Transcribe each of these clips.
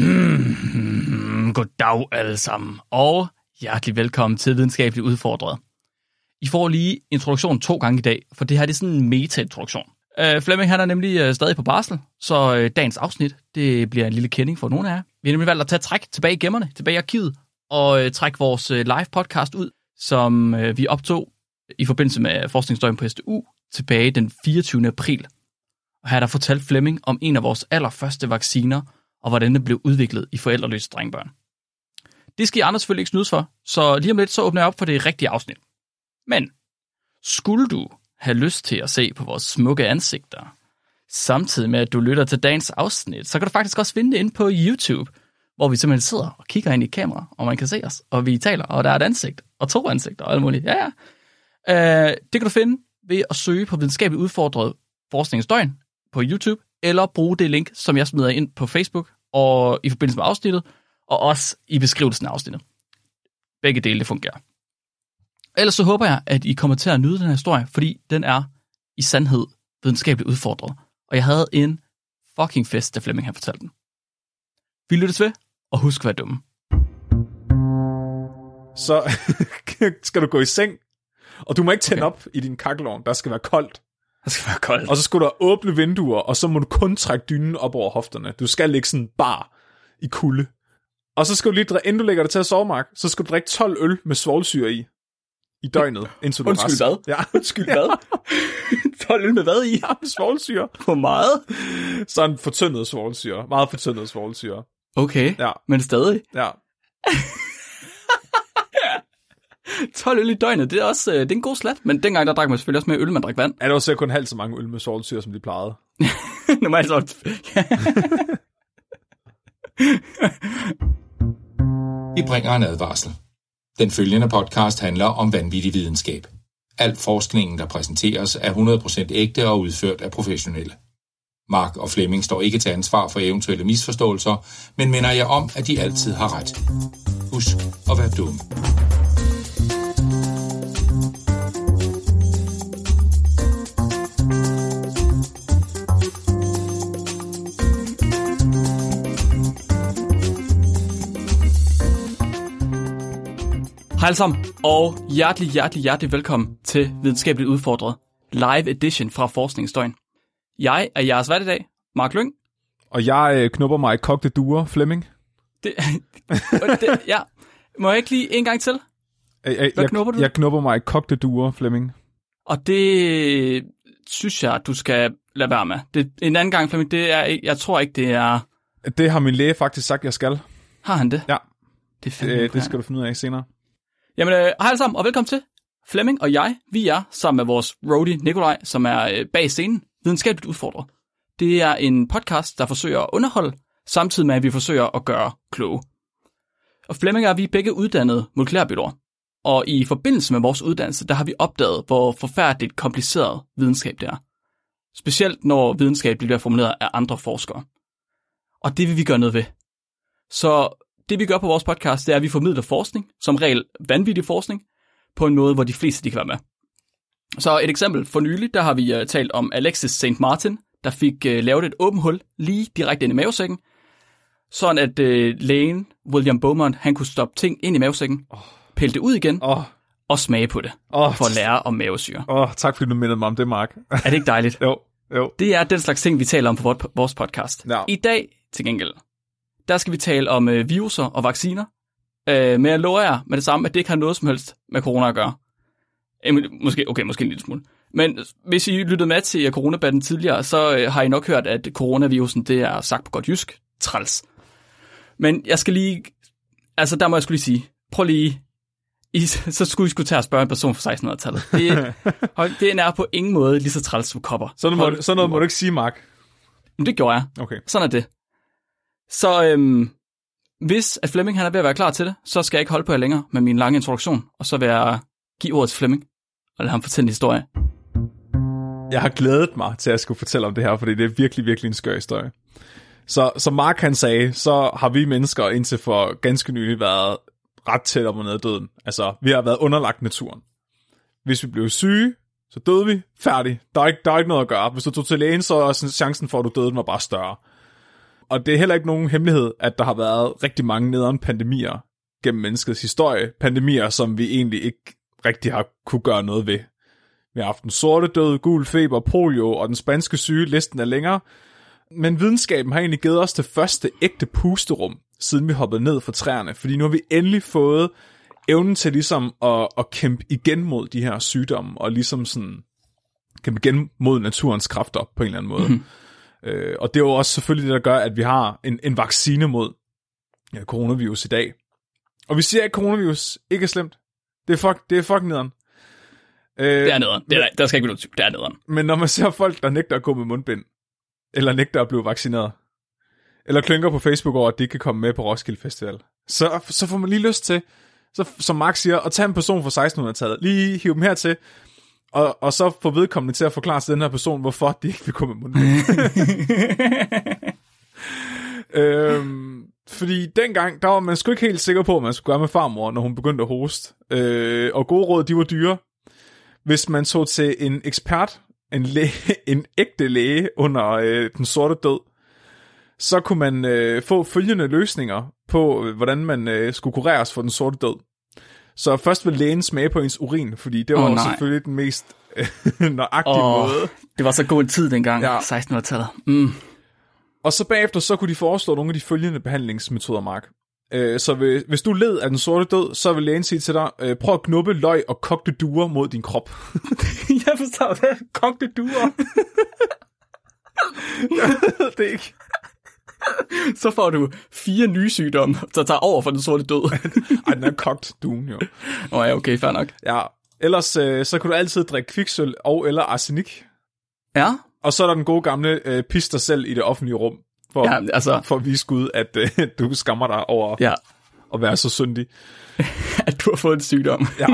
Mm, goddag alle sammen, og hjertelig velkommen til Videnskabeligt Udfordret. I får lige introduktion to gange i dag, for det her det er sådan en meta-introduktion. Uh, Flemming han er nemlig uh, stadig på barsel, så uh, dagens afsnit det bliver en lille kending for nogle af jer. Vi har nemlig valgt at tage træk tilbage i gemmerne, tilbage i arkivet, og uh, trække vores uh, live podcast ud, som uh, vi optog i forbindelse med forskningsdøgn på SDU tilbage den 24. april. Og her der fortalt Flemming om en af vores allerførste vacciner, og hvordan det blev udviklet i forældreløse drengbørn. Det skal I andre selvfølgelig ikke snydes for, så lige om lidt så åbner jeg op for det rigtige afsnit. Men skulle du have lyst til at se på vores smukke ansigter, samtidig med at du lytter til dagens afsnit, så kan du faktisk også finde det inde på YouTube, hvor vi simpelthen sidder og kigger ind i kamera, og man kan se os, og vi taler, og der er et ansigt, og to ansigter, og alt muligt. Ja, ja. Uh, det kan du finde ved at søge på videnskabeligt udfordret forskningsdøgn på YouTube, eller bruge det link, som jeg smider ind på Facebook og i forbindelse med afsnittet, og også i beskrivelsen af afsnittet. Begge dele det fungerer. Ellers så håber jeg, at I kommer til at nyde den her historie, fordi den er i sandhed videnskabeligt udfordret. Og jeg havde en fucking fest, da Flemming har fortalt den. Vi lyttes ved, og husk at være dumme. Så skal du gå i seng, og du må ikke tænde okay. op i din kakkelovn. Der skal være koldt. Det skal være koldt. Og så skal du åbne vinduer, og så må du kun trække dynen op over hofterne. Du skal ligge sådan bar i kulde. Og så skal du lige, inden du lægger dig til at sove, Mark, så skal du drikke 12 øl med svovlsyre i. I døgnet, indtil du Undskyld hvad? Ja. Undskyld hvad? 12 øl med hvad i? Ja, med svovlsyre. Hvor meget? Sådan fortyndet svovlsyre. Meget fortyndet svovlsyre. Okay, Ja, men stadig. ja. 12 øl i døgnet, det er også øh, det er en god slat. Men dengang, der drak man selvfølgelig også mere øl, man drak vand. Er der også kun halvt så mange øl med svovlsyre, som de plejede? Normalt så... Vi bringer en advarsel. Den følgende podcast handler om vanvittig videnskab. Al forskningen, der præsenteres, er 100% ægte og udført af professionelle. Mark og Flemming står ikke til ansvar for eventuelle misforståelser, men minder jer om, at de altid har ret. Husk at være dumme. Hej alle sammen, og hjertelig, hjertelig, hjertelig velkommen til Videnskabeligt Udfordret, live edition fra Forskningsdøgn. Jeg er jeres vært i dag, Mark Lyng. Og jeg øh, knupper mig i kogte duer, Flemming. Det, det, ja, må jeg ikke lige en gang til? Jeg, jeg, Hvad jeg, knupper du? jeg knupper mig i kogte duer, Flemming. Og det synes jeg, du skal lade være med. Det, en anden gang, Flemming, det er, jeg tror ikke, det er... Det har min læge faktisk sagt, jeg skal. Har han det? Ja. Det, er Øh, det skal du finde ud af senere. Jamen, øh, hej alle sammen, og velkommen til. Flemming og jeg, vi er sammen med vores roadie Nikolaj, som er øh, bag scenen, videnskabeligt udfordret. Det er en podcast, der forsøger at underholde, samtidig med, at vi forsøger at gøre kloge. Og Flemming og vi er begge uddannede molekylærbiologer. Og i forbindelse med vores uddannelse, der har vi opdaget, hvor forfærdeligt kompliceret videnskab det er. Specielt når videnskab bliver formuleret af andre forskere. Og det vil vi gøre noget ved. Så det vi gør på vores podcast, det er, at vi formidler forskning, som regel vanvittig forskning, på en måde, hvor de fleste de kan være med. Så et eksempel for nylig, der har vi uh, talt om Alexis St. Martin, der fik uh, lavet et åbent hul lige direkte ind i mavesækken, sådan at uh, lægen William Beaumont, han kunne stoppe ting ind i mavesækken, oh. pille det ud igen Åh, og smage på det, oh, for at lære om mavesyre. oh, tak fordi du mindede mig om det, Mark. Er det ikke dejligt? jo, jo. Det er den slags ting, vi taler om på vores podcast. Ja. I dag, til gengæld, der skal vi tale om øh, viruser og vacciner. Øh, men jeg lover jer med det samme, at det ikke har noget som helst med corona at gøre. Øh, måske, okay, måske en lille smule. Men hvis I lyttede med til øh, coronabatten tidligere, så øh, har I nok hørt, at coronavirusen, det er sagt på godt jysk, træls. Men jeg skal lige, altså der må jeg skulle lige sige, prøv lige, I, så skulle I skulle tage og spørge en person fra 1600-tallet. Det, hold, det er på ingen måde lige så træls som kopper. Sådan Hold- må, sådan noget må du ikke sige, Mark. Men det gjorde jeg. Okay. Sådan er det. Så øhm, hvis at Flemming han er ved at være klar til det, så skal jeg ikke holde på jer længere med min lange introduktion, og så vil jeg give ordet til Flemming, og lade ham fortælle en historie. Jeg har glædet mig til at skulle fortælle om det her, fordi det er virkelig, virkelig en skør historie. Så som Mark han sagde, så har vi mennesker indtil for ganske nylig været ret tæt op og ned døden. Altså, vi har været underlagt naturen. Hvis vi blev syge, så døde vi. Færdig. Der er ikke, der er ikke noget at gøre. Hvis du tog til lægen, så er chancen for, at du døde, var bare større og det er heller ikke nogen hemmelighed, at der har været rigtig mange nederen pandemier gennem menneskets historie. Pandemier, som vi egentlig ikke rigtig har kunne gøre noget ved. Vi har haft den sorte død, gul feber, polio og den spanske syge. Listen er længere. Men videnskaben har egentlig givet os det første ægte pusterum, siden vi hoppede ned fra træerne. Fordi nu har vi endelig fået evnen til ligesom at, at kæmpe igen mod de her sygdomme, og ligesom sådan kæmpe igen mod naturens kræfter på en eller anden måde. Mm-hmm. Øh, og det er jo også selvfølgelig det, der gør, at vi har en, en vaccine mod ja, coronavirus i dag. Og vi siger, at coronavirus ikke er slemt. Det er, fuck, det er fucking nederen. Øh, det er nederen. Det er, der skal ikke noget Det er nederen. Men når man ser folk, der nægter at gå med mundbind, eller nægter at blive vaccineret, eller klynker på Facebook over, at de kan komme med på Roskilde Festival, så, så får man lige lyst til, så, som Mark siger, at tage en person fra 1600-tallet, lige hive dem hertil, og, og så få vedkommende til at forklare til den her person, hvorfor de ikke vil komme med mundbind. øhm, fordi dengang, der var man sgu ikke helt sikker på, hvad man skulle gøre med farmor, når hun begyndte at hoste. Øh, og gode råd, de var dyre. Hvis man tog til en ekspert, en, læge, en ægte læge under øh, den sorte død, så kunne man øh, få følgende løsninger på, øh, hvordan man øh, skulle kureres for den sorte død. Så først vil lægen smage på ens urin, fordi det var oh, selvfølgelig den mest nøjagtige oh, måde. Det var så god en tid dengang, ja. 1600-tallet. Mm. Og så bagefter, så kunne de foreslå nogle af de følgende behandlingsmetoder, Mark. Øh, så hvis du led af den sorte død, så vil lægen sige til dig, øh, prøv at knuppe løg og kogte duer mod din krop. jeg forstår, hvad kogte duer? jeg ved det ikke. så får du fire nye sygdomme, der tager over for den sorte død. Ej, den er kogt duen jo. Åh oh, ja, okay, fair nok. Ja, ellers øh, så kan du altid drikke kviksøl og eller arsenik. Ja. Og så er der den gode gamle øh, pis dig selv i det offentlige rum, for, ja, altså, for at vise Gud, at øh, du skammer dig over ja. at være så syndig. at du har fået en sygdom. ja,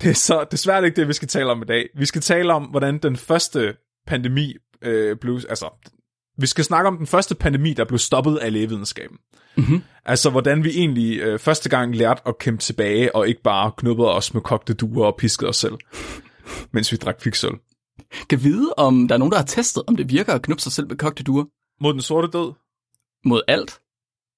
det er så desværre ikke det, vi skal tale om i dag. Vi skal tale om, hvordan den første pandemi øh, blev, altså vi skal snakke om den første pandemi, der blev stoppet af lægevidenskaben. Mm-hmm. Altså, hvordan vi egentlig øh, første gang lærte at kæmpe tilbage, og ikke bare knuppede os med kogte duer og piskede os selv, mens vi drak fiksøl. Kan vide, om der er nogen, der har testet, om det virker at knuppe sig selv med kogte duer? Mod den sorte død? Mod alt?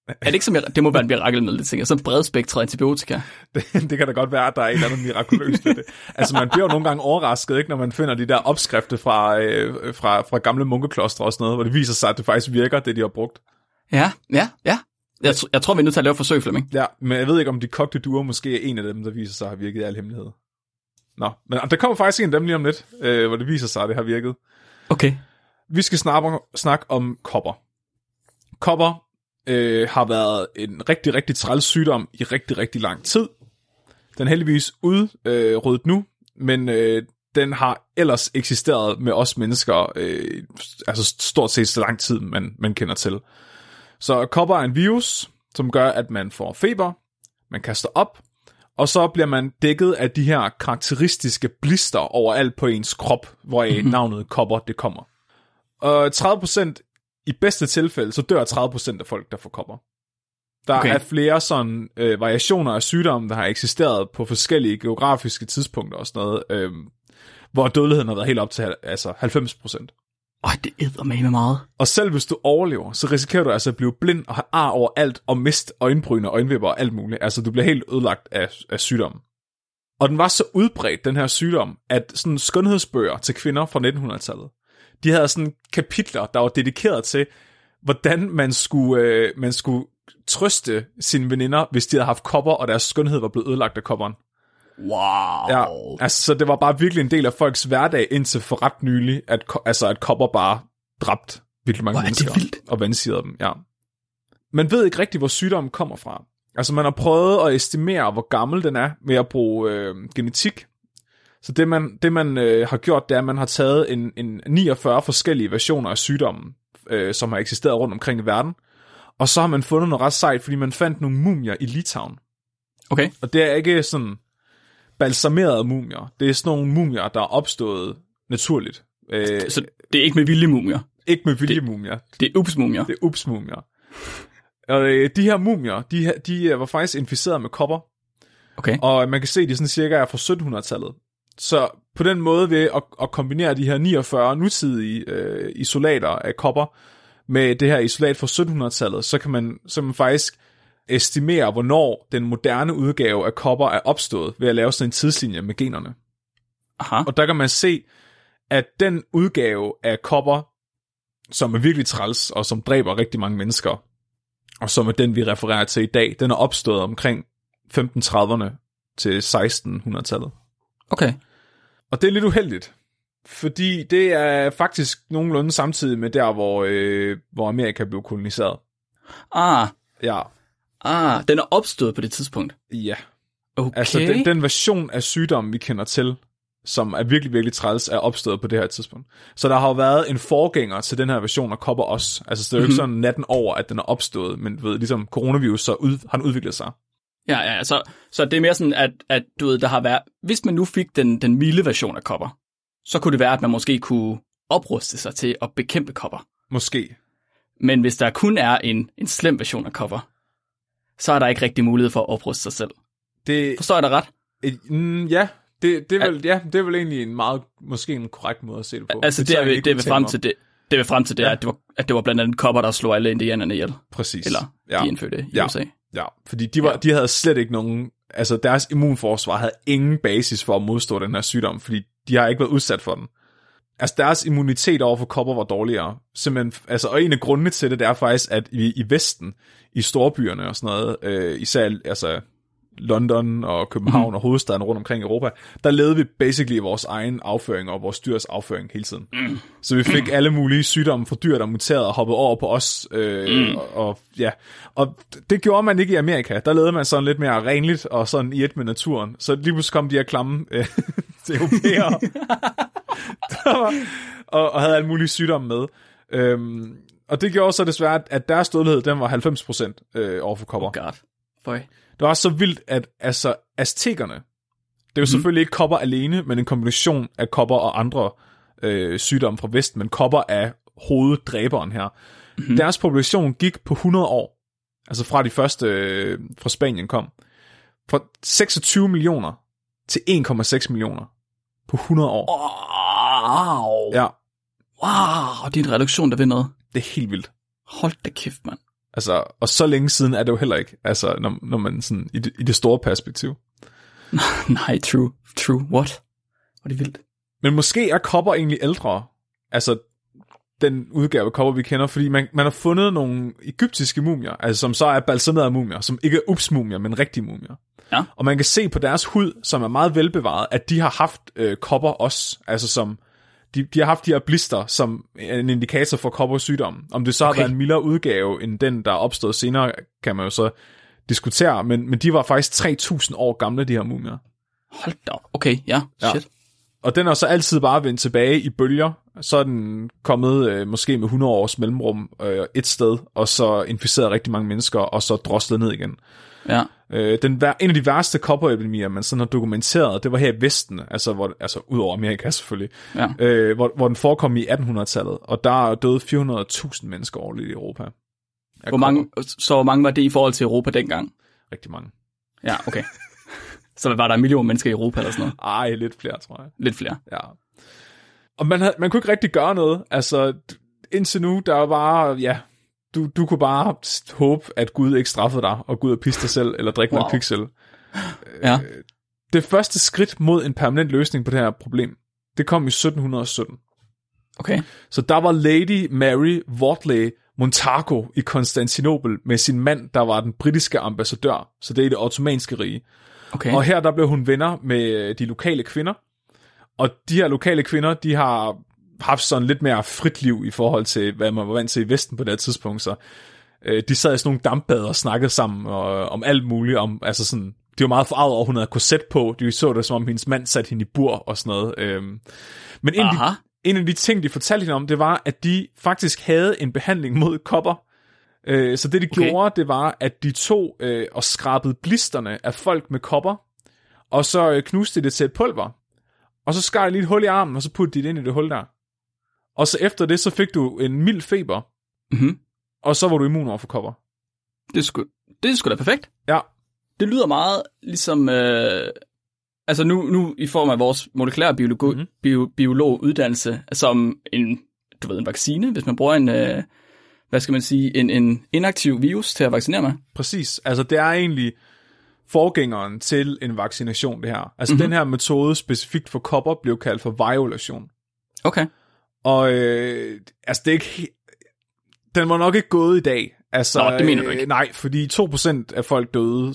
Er det ikke som, det må være en mirakelmiddel, tænker jeg. Sådan bredspektret antibiotika. Det, det, kan da godt være, at der er et eller andet mirakuløst ved det. Altså, man bliver jo nogle gange overrasket, ikke, når man finder de der opskrifter fra, øh, fra, fra gamle munkeklostre og sådan noget, hvor det viser sig, at det faktisk virker, det de har brugt. Ja, ja, ja. Jeg, jeg tror, vi er nødt til at lave forsøg, Flemming. Ja, men jeg ved ikke, om de kogte duer måske er en af dem, der viser sig at have virket i al hemmelighed. Nå, men der kommer faktisk en af dem lige om lidt, øh, hvor det viser sig, at det har virket. Okay. Vi skal snakke, snakke om kopper. Kopper øh, har været en rigtig, rigtig træls sygdom i rigtig, rigtig lang tid. Den er heldigvis udryddet øh, nu, men øh, den har ellers eksisteret med os mennesker, øh, altså stort set så lang tid, man, man kender til. Så kopper er en virus, som gør, at man får feber, man kaster op, og så bliver man dækket af de her karakteristiske blister overalt på ens krop, hvor navnet kopper det kommer. Og 30% i bedste tilfælde, så dør 30% af folk, der får kopper. Der okay. er flere sådan øh, variationer af sygdomme, der har eksisteret på forskellige geografiske tidspunkter og sådan noget, øh, hvor dødeligheden har været helt op til altså 90%. Øj, det æder med meget. Og selv hvis du overlever, så risikerer du altså at blive blind og have ar over alt, og miste øjenbryn og øjenvipper og alt muligt. Altså, du bliver helt ødelagt af, af sygdommen. Og den var så udbredt, den her sygdom, at sådan skønhedsbøger til kvinder fra 1900-tallet, de havde sådan kapitler, der var dedikeret til, hvordan man skulle, øh, man skulle trøste sine veninder, hvis de havde haft kopper, og deres skønhed var blevet ødelagt af kopperen. Wow. Ja, altså, så det var bare virkelig en del af folks hverdag indtil for ret nylig, at, altså, at kopper bare dræbt virkelig mange wow, mennesker. vildt. Og vansiderede dem, ja. Man ved ikke rigtigt, hvor sygdommen kommer fra. Altså, man har prøvet at estimere, hvor gammel den er, med at bruge øh, genetik. Så det man, det man øh, har gjort, det er, at man har taget en, en 49 forskellige versioner af sygdommen, øh, som har eksisteret rundt omkring i verden, og så har man fundet noget ret sejt, fordi man fandt nogle mumier i Litauen. Okay. Og det er ikke sådan balsamerede mumier. Det er sådan nogle mumier, der er opstået naturligt. Øh, så det er ikke med vilje mumier? Ikke med vilje mumier. Det er ups-mumier? Det er ups-mumier. Og øh, de her mumier, de, de øh, var faktisk inficeret med kopper. Okay. Og man kan se, at de sådan cirka er fra 1700-tallet. Så på den måde ved at, at kombinere de her 49 nutidige øh, isolater af kopper med det her isolat fra 1700-tallet, så kan man, så man faktisk estimere, hvornår den moderne udgave af kopper er opstået, ved at lave sådan en tidslinje med generne. Aha. Og der kan man se, at den udgave af kopper, som er virkelig træls, og som dræber rigtig mange mennesker, og som er den, vi refererer til i dag, den er opstået omkring 1530'erne til 1600-tallet. Okay. Og det er lidt uheldigt, fordi det er faktisk nogenlunde samtidig med der, hvor, øh, hvor Amerika blev koloniseret. Ah, Ja, ah, den er opstået på det tidspunkt. ja. Okay. Altså den, den version af sygdommen, vi kender til, som er virkelig, virkelig træls, er opstået på det her tidspunkt. Så der har jo været en forgænger til den her version af kopper også. Altså så det er jo ikke sådan natten over, at den er opstået, men ved, ligesom coronavirus, så ud, har den udviklet sig. Ja, ja, så, så det er mere sådan, at, at du ved, der har været... Hvis man nu fik den, den milde version af kopper, så kunne det være, at man måske kunne opruste sig til at bekæmpe kopper. Måske. Men hvis der kun er en, en slem version af kopper, så er der ikke rigtig mulighed for at opruste sig selv. Det, Forstår jeg dig ret? et, mm, ja, det, det, er vel, ja, det er vel egentlig en meget, måske en korrekt måde at se det på. Altså, det, tør er, det, det er frem til det. Det vil frem til det, ja. at, det var, at det var blandt andet kopper, der slog alle indianerne ihjel. Præcis. Eller ja. de indfødte i Ja. USA. Ja, fordi de, var, Ja. de havde slet ikke nogen... Altså, deres immunforsvar havde ingen basis for at modstå den her sygdom, fordi de har ikke været udsat for den. Altså, deres immunitet over for kopper var dårligere. Simpelthen, altså, og en af grundene til det, det er faktisk, at i, i Vesten, i storbyerne og sådan noget, øh, især altså London og København mm. og hovedstaden rundt omkring i Europa, der levede vi basically vores egen afføring og vores dyrs afføring hele tiden. Mm. Så vi fik alle mulige sygdomme fra dyr, der muterede og hoppede over på os. Øh, mm. og, og, ja. og det gjorde man ikke i Amerika. Der levede man sådan lidt mere renligt og sådan i et med naturen. Så lige pludselig kom de her klamme øh, europæere var- og, og havde alle mulige sygdomme med. Øhm, og det gjorde så desværre, at- at deres dødelighed, den var 90% øh, over for kopper. Oh god. Føj. Det var så vildt, at altså, aztekerne, det er jo mm. selvfølgelig ikke kopper alene, men en kombination af kopper og andre øh, sygdomme fra Vesten, men kopper er hoveddræberen her. Mm. Deres population gik på 100 år, altså fra de første øh, fra Spanien kom, fra 26 millioner til 1,6 millioner på 100 år. Wow. Ja, Wow, det er en reduktion, der vil noget. det er helt vildt. Hold da kæft, mand. Altså, og så længe siden er det jo heller ikke, altså, når, når man sådan, i det, i det store perspektiv. Nej, true. True. What? Hvor det vildt. Men måske er kopper egentlig ældre. Altså, den udgave kopper, vi kender, fordi man, man har fundet nogle egyptiske mumier, altså som så er balsamerede mumier, som ikke er ups-mumier, men rigtige mumier. Ja. Og man kan se på deres hud, som er meget velbevaret, at de har haft øh, kopper også, altså som, de, de har haft de her blister som en indikator for koppersygdom. Om det så har Okay. været en mildere udgave end den, der er opstået senere, kan man jo så diskutere, men, men de var faktisk 3.000 år gamle, de her mumier. Hold da op. Okay, ja. Ja. Shit. Og den er så altid bare vendt tilbage i bølger. Så er den kommet øh, måske med 100 års mellemrum øh, et sted, og så inficeret rigtig mange mennesker, og så droslet ned igen. Ja. Øh, den, vær- en af de værste kopperepidemier, man sådan har dokumenteret, det var her i Vesten, altså, hvor, altså ud over Amerika selvfølgelig, Ja. øh, hvor, hvor den forekom i 1800-tallet, og der er døde 400.000 mennesker årligt i Europa. Hvor mange, så hvor mange var det i forhold til Europa dengang? Rigtig mange. Ja, okay. så var der en million mennesker i Europa eller sådan noget? Ej, lidt flere, tror jeg. Lidt flere. Ja. Og man, havde, man kunne ikke rigtig gøre noget. Altså, indtil nu, der var ja, du, du kunne bare håbe, at Gud ikke straffede dig, og Gud og pisse dig selv, eller drikke wow. Noget kviksel. Ja. Det første skridt mod en permanent løsning på det her problem, det kom i 1717. Okay. Så der var Lady Mary Wortley Montagu i Konstantinopel med sin mand, der var den britiske ambassadør, så det er i det ottomanske rige. Okay. Og her der blev hun venner med de lokale kvinder. Og de her lokale kvinder, de har haft sådan lidt mere frit liv i forhold til, hvad man var vant til i Vesten på det her tidspunkt. Så øh, de sad i sådan nogle dampbad og snakkede sammen og, om alt muligt. Om, altså sådan, de var meget forarvet over, at hun havde korset på. De så det, som om hendes mand satte hende i bur og sådan noget. Øhm. Men en af, de, en af de ting, de fortalte hende om, det var, at de faktisk havde en behandling mod kopper. Øh, så det, de Okay. gjorde, det var, at de tog øh, og skrabede blisterne af folk med kopper, og så øh, knuste de det til et pulver. Og så skar de lige et hul i armen, og så puttede de det ind i det hul der. Og så efter det, så fik du en mild feber, Mm-hmm. og så var du immun over for kopper. Det, er sgu, det er sgu da perfekt. Ja, Det lyder meget ligesom... Øh, altså nu, nu i form af vores molekylære biologi, Mhm. mm-hmm. bio, biologuddannelse, som en, du ved, en vaccine, hvis man bruger en, øh, hvad skal man sige, en, en inaktiv virus til at vaccinere med. Præcis. Altså, det er egentlig forgængeren til en vaccination, det her. Altså, mm-hmm. den her metode specifikt for kopper blev kaldt for violation. Okay. Og øh, altså, det er ikke... Den var nok ikke gået i dag. Altså, Nå, det mener du ikke. Øh, nej, fordi 2% af folk døde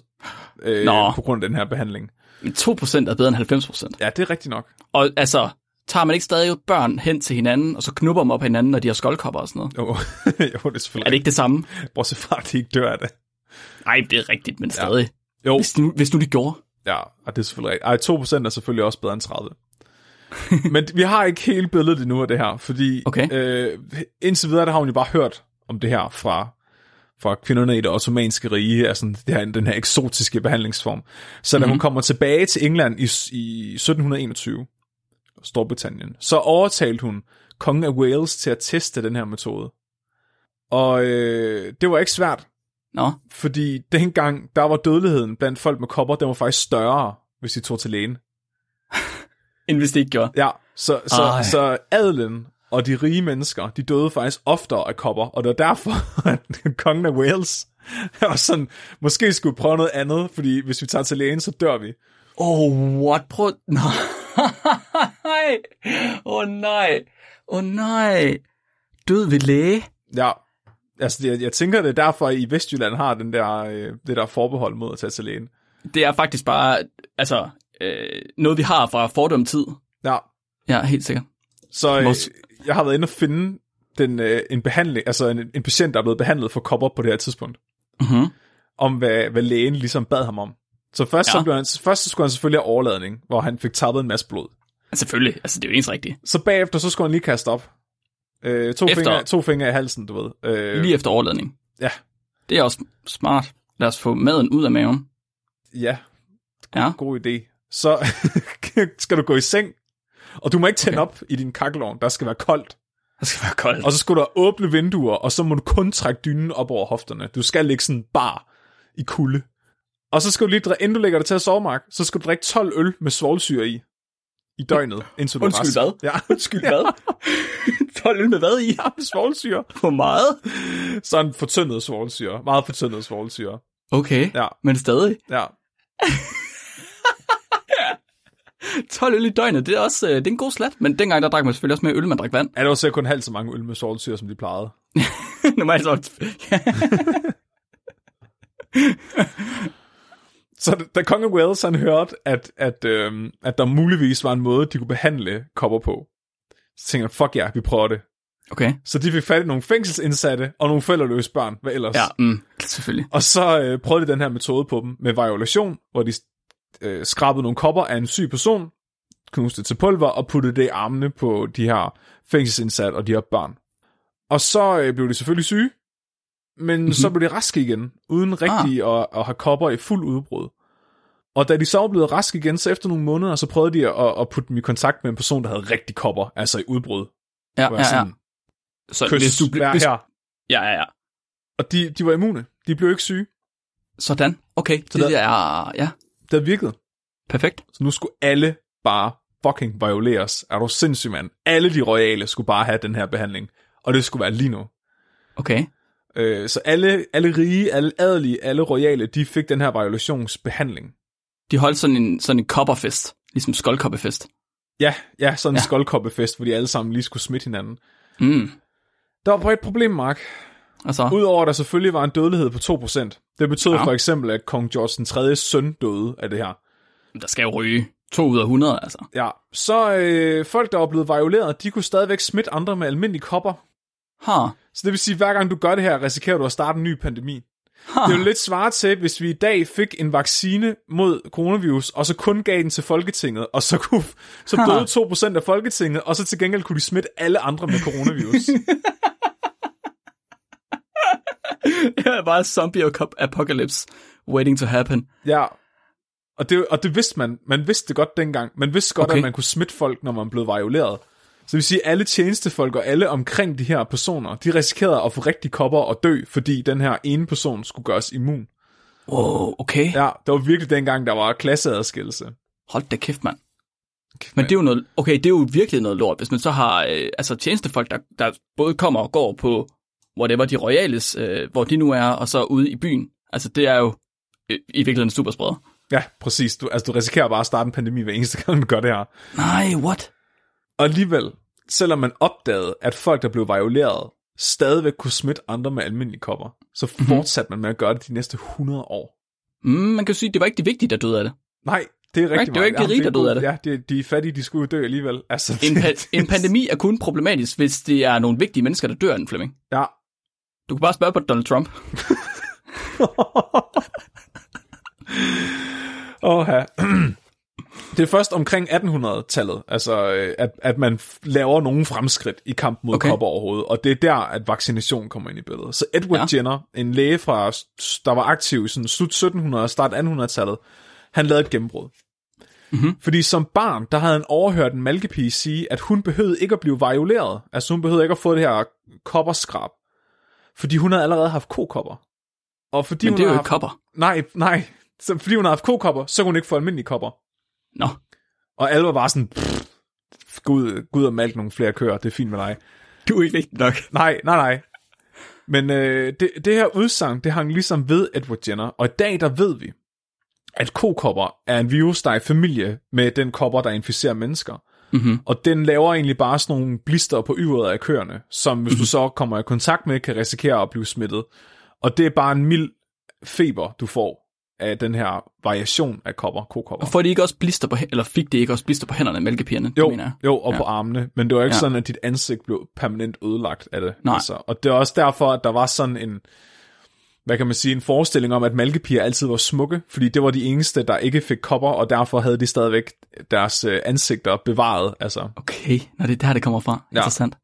øh, Nå. på grund af den her behandling. Men 2% er bedre end 90%. Ja, det er rigtigt nok. Og altså, tager man ikke stadig børn hen til hinanden, og så knupper dem op hinanden, når de har skoldkopper og sådan noget? Jo, jo det er selvfølgelig Er det ikke det samme? Bortset fra, at de ikke dør af det. Nej, det er rigtigt, men stadig. Jo, Hvis, nu, hvis nu de gjorde. ja, og det er selvfølgelig rigtigt. Ej, 2% er selvfølgelig også bedre end 30. Men vi har ikke hele billedet endnu af det her, fordi Okay. øh, indtil videre, der har hun jo bare hørt om det her fra, fra kvinderne i det ottomanske rige, altså det her, den her eksotiske behandlingsform. Så da mm-hmm. hun kommer tilbage til England i, i 1721, Storbritannien, så overtalte hun kongen af Wales til at teste den her metode. Og øh, det var ikke svært, Nå, fordi dengang, der var dødeligheden blandt folk med kopper, den var faktisk større, hvis de tog til lægen. End hvis det ikke gjorde. Ja, så, så, Ej. så adelen og de rige mennesker, de døde faktisk oftere af kopper, og det var derfor, at kongen af Wales var sådan, måske skulle prøve noget andet, fordi hvis vi tager til lægen, så dør vi. Oh, what? Prøv... Nej. Åh oh, nej. Åh oh, nej. Død ved læge. Ja, altså jeg, jeg tænker, det er derfor, at I Vestjylland har den der, øh, det der forbehold mod at tage til lægen. Det er faktisk bare, altså, øh, noget vi har fra fordømt tid. Ja, Ja, helt sikkert. så øh, Mås- jeg har været inde og finde den, øh, en behandling, altså en, en patient, der er blevet behandlet for kopper på det her tidspunkt. Mm-hmm. om, hvad, hvad lægen ligesom bad ham om. Så først, ja. Så, blev han, først så skulle han selvfølgelig have overladning, hvor han fik tappet en masse blod. Selvfølgelig, altså det er jo ens rigtigt. Så bagefter, så skulle han lige kaste op. Øh, to, Efter- fingre, to fingre i halsen, du ved. Øh, Lige efter overladning. Ja. Det er også smart. Lad os få maden ud af maven. Ja, Ja. god idé. Så skal du gå i seng, og du må ikke tænde Okay. op i din kakkelovn, der skal være koldt. Det skal være koldt. Og så skal du åbne vinduer, og så må du kun trække dynen op over hofterne. Du skal ligge sådan bar i kulde. Og så skal du lige, inden du lægger dig til at sove, Mark, så skal du drikke 12 øl med svovlsyre i. I døgnet, indtil du Undskyld, hvad? Ja, undskyld, Hvad? 12 øl med hvad i? Ja, med svovlsyre. For meget? Sådan fortyndet svovlsyre. Meget fortyndet svovlsyre. Okay, Ja, men stadig. ja. 12 øl i døgnet, det er også øh, det er en god slat. Men dengang, der drak man selvfølgelig også mere øl, man drak vand. Er det var sikkert kun halvt så mange øl med svovlsyre, som de plejede. Normalt så... Så da- da konge Wales han hørte, at, at, øhm, at der muligvis var en måde, de kunne behandle kopper på, så tænkte han, fuck ja, vi prøver det. Okay. Så de fik fat i nogle fængselsindsatte og nogle forældreløse børn, hvad ellers? Ja, mm, selvfølgelig. Og så øh, prøvede de den her metode på dem med violation, hvor de øh, skrabede nogle kopper af en syg person, knuste det til pulver og puttede det i armene på de her fængselsindsatte og de her børn. Og så øh, blev de selvfølgelig syge, men mm-hmm. så blev de raske igen, uden rigtig ah. at, at have kopper i fuld udbrud. Og da de så var blevet raske igen, så efter nogle måneder, så prøvede de at, at putte dem i kontakt med en person, der havde rigtig kopper, altså i udbrud. Ja, ja, ja. sådan, Så Kys, hvis du vær hvis, her. Ja, ja, ja. Og de, de var immune. De blev ikke syge. Sådan. Okay, det der- er... Ja, Det virkede. perfekt. Så nu skulle alle bare fucking violeres. Er du sindssyg, mand? Alle de royale skulle bare have den her behandling. Og det skulle være lige nu. Okay. Øh, så alle, alle rige, alle adelige, alle royale, de fik den her violationsbehandling. De holdt sådan en, sådan en kopperfest. Ligesom skoldkoppefest. Ja, ja, sådan en Ja. ja. skoldkoppefest, hvor de alle sammen lige skulle smitte hinanden. Mm. Der var bare et problem, Mark. Altså, Udover at der selvfølgelig var en dødelighed på 2%. Det betød Ja. for eksempel, at kong George den 3. søn døde af det her. der skal jo ryge 2 ud af 100, altså. Ja, så øh, folk, der var blevet violeret, de kunne stadigvæk smitte andre med almindelige kopper. Ha. Så det vil sige, at hver gang du gør det her, risikerer du at starte en ny pandemi. ha. Det er jo lidt svaret til, hvis vi i dag fik en vaccine mod coronavirus, og så kun gav den til Folketinget, og så, kunne, så døde 2% af Folketinget, og så til gengæld kunne de smitte alle andre med coronavirus. Det er bare zombie apocalypse waiting to happen. ja, og det, og det vidste man. Man vidste det godt dengang. Man vidste godt, Okay. at man kunne smitte folk, når man blev violeret. Så det vil sige, at alle tjenestefolk og alle omkring de her personer, de risikerede at få rigtig kopper og dø, fordi den her ene person skulle gøres immun. Wow, okay. Ja, det var virkelig dengang, der var klasseadskillelse. Hold da kæft, mand. Men det er jo noget, okay, det er jo virkelig noget lort, hvis man så har øh, altså tjenestefolk, der, der både kommer og går på var de royales, øh, hvor de nu er, og så ude i byen. Altså, det er jo øh, i virkeligheden superspreder. Ja, præcis. Du, altså, du risikerer bare at starte en pandemi hver eneste gang, du gør det her. Nej, what? Og alligevel, selvom man opdagede, at folk, der blev violeret, stadigvæk kunne smitte andre med almindelige kopper, så Mhm. fortsatte man med at gøre det de næste 100 år. Mm, man kan sige, det var ikke de vigtige, der døde af det. Nej, det er rigtig det var ikke de rige, er der døde af det. Ja, de, de fattige, de skulle dø alligevel. Altså, En, pa- en pandemi er kun problematisk, hvis det er nogle vigtige mennesker, der dør af den, Flemming. Ja. Du kan bare spørge på Donald Trump. Åh, ja. Det er først omkring 1800-tallet, altså øh, at, at man laver nogle fremskridt i kampen mod Okay. kopper overhovedet, og det er der, at vaccination kommer ind i billedet. Så Edward Ja. Jenner, en læge fra, der var aktiv i sådan slut 1700- og start 1800-tallet, han lavede et gennembrud. Mhm. Fordi som barn, der havde han overhørt en malkepige sige, at hun behøvede ikke at blive violeret. Altså hun behøvede ikke at få det her kopperskrab. Fordi hun havde allerede haft kokopper. Og fordi Men hun det er jo ikke haft... kopper. Nej, nej. Så fordi hun havde haft kokopper, så kunne hun ikke få almindelige kopper. Nå, Og alle var bare sådan, "Pff, gå ud, gå ud og malke nogle flere køer, det er fint med dig. du er ikke vigtig nok. Nej, nej, nej. Men øh, det, det her udsagn, det hang ligesom ved Edward Jenner, og i dag der ved vi, at kokopper er en virus, der er i familie med den kopper, der inficerer mennesker. Mm-hmm. Og den laver egentlig bare sådan nogle blister på yveret af køerne, som hvis du så kommer i kontakt med, kan risikere at blive smittet. Og det er bare en mild feber, du får af den her variation af kopper, kokopper. Og får de ikke også blister på, eller fik de ikke også blister på hænderne, mælkepigerne? Jo, mener jeg. jo, og Ja. på armene, men det var ikke ja. sådan, at dit ansigt blev permanent ødelagt af det. Nej. Altså. Og det er også derfor, at der var sådan en, hvad kan man sige, en forestilling om, at malkepiger altid var smukke, fordi det var de eneste, der ikke fik kopper, og derfor havde de stadigvæk deres øh, ansigter bevaret. Altså. Okay, når det er der, det kommer fra. Ja. Interessant.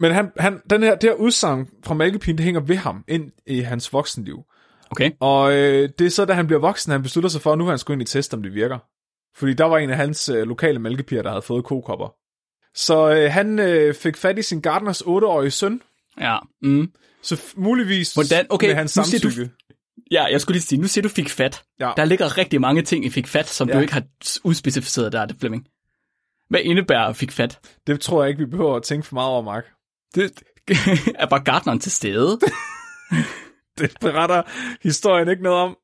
Men han, han, den her, det her udsagn fra malkepigen, det hænger ved ham ind i hans voksenliv. Okay. Og øh, det er så, da han bliver voksen, han beslutter sig for, at nu vil han skulle ind i test, om det virker. Fordi der var en af hans øh, lokale mælkepiger, der havde fået kokopper. Så øh, han øh, fik fat i sin gartners 8-årige søn, Ja. Mm. så muligvis Hvordan- okay, med hans nu siger du- samtykke. Ja, jeg skulle lige sige, nu siger du fik fat. Ja. Der ligger rigtig mange ting i fik fat, som ja. Du ikke har udspecificeret der, det Flemming. Hvad indebærer fik fat? Det tror jeg ikke, vi behøver at tænke for meget over, Mark. Det er bare gartneren til stede. Det beretter historien ikke noget om.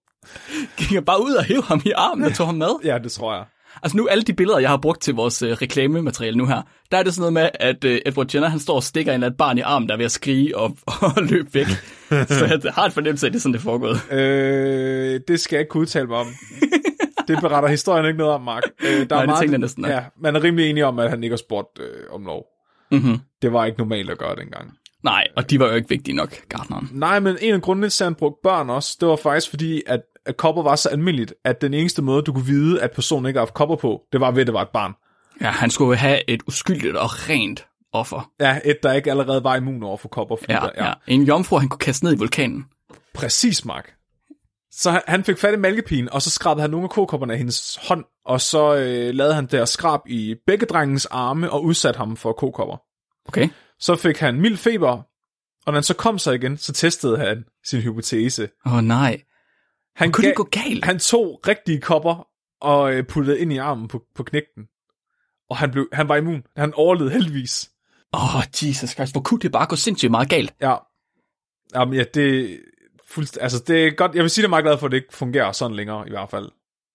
Gik jeg bare ud og hæve ham i armen og tog ham med. Ja, det tror jeg. Altså nu, alle de billeder, jeg har brugt til vores øh, reklamemateriale nu her, der er det sådan noget med, at øh, Edward Jenner, han står og stikker en eller anden barn i armen, der er ved at skrige og, og løbe væk. Så jeg har en fornemmelse af, at det er sådan, det er foregået. Øh, det skal jeg ikke kunne udtale mig om. det beretter historien ikke noget om, Mark. Øh, der Nej, det tænkte jeg næsten. Ja, man er rimelig enig om, at han ikke har spurgt øh, om lov. Mm-hmm. Det var ikke normalt at gøre dengang. Nej, og de var jo ikke vigtige nok, gartneren. Nej, men en af grundene til, at han brugte børn også, det var faktisk fordi, at, at kopper var så almindeligt, at den eneste måde, du kunne vide, at personen ikke har haft kopper på, det var ved, at det var et barn. Ja, han skulle have et uskyldigt og rent offer. Ja, et, der ikke allerede var immun over for kopper. Ja, der, ja. En jomfru, han kunne kaste ned i vulkanen. Præcis, Mark. Så han, fik fat i mælkepigen, og så skrabede han nogle af kokopperne af hendes hånd, og så øh, lavede han der skrab i begge drengens arme og udsatte ham for kokopper. Okay. Så fik han mild feber, og når han så kom sig igen, så testede han sin hypotese. Åh oh, nej. Han, Kunne gav- det gå galt? han tog rigtige kopper og øh, puttede ind i armen på, på knægten. Og han, blev, han var immun. Han overlevede heldigvis. Åh, oh, Jesus Christ, hvor kunne det bare gå sindssygt meget galt? Ja. Jamen ja, det, fuldst, altså, det er godt. Jeg vil sige, det er meget glad for, at det ikke fungerer sådan længere i hvert fald.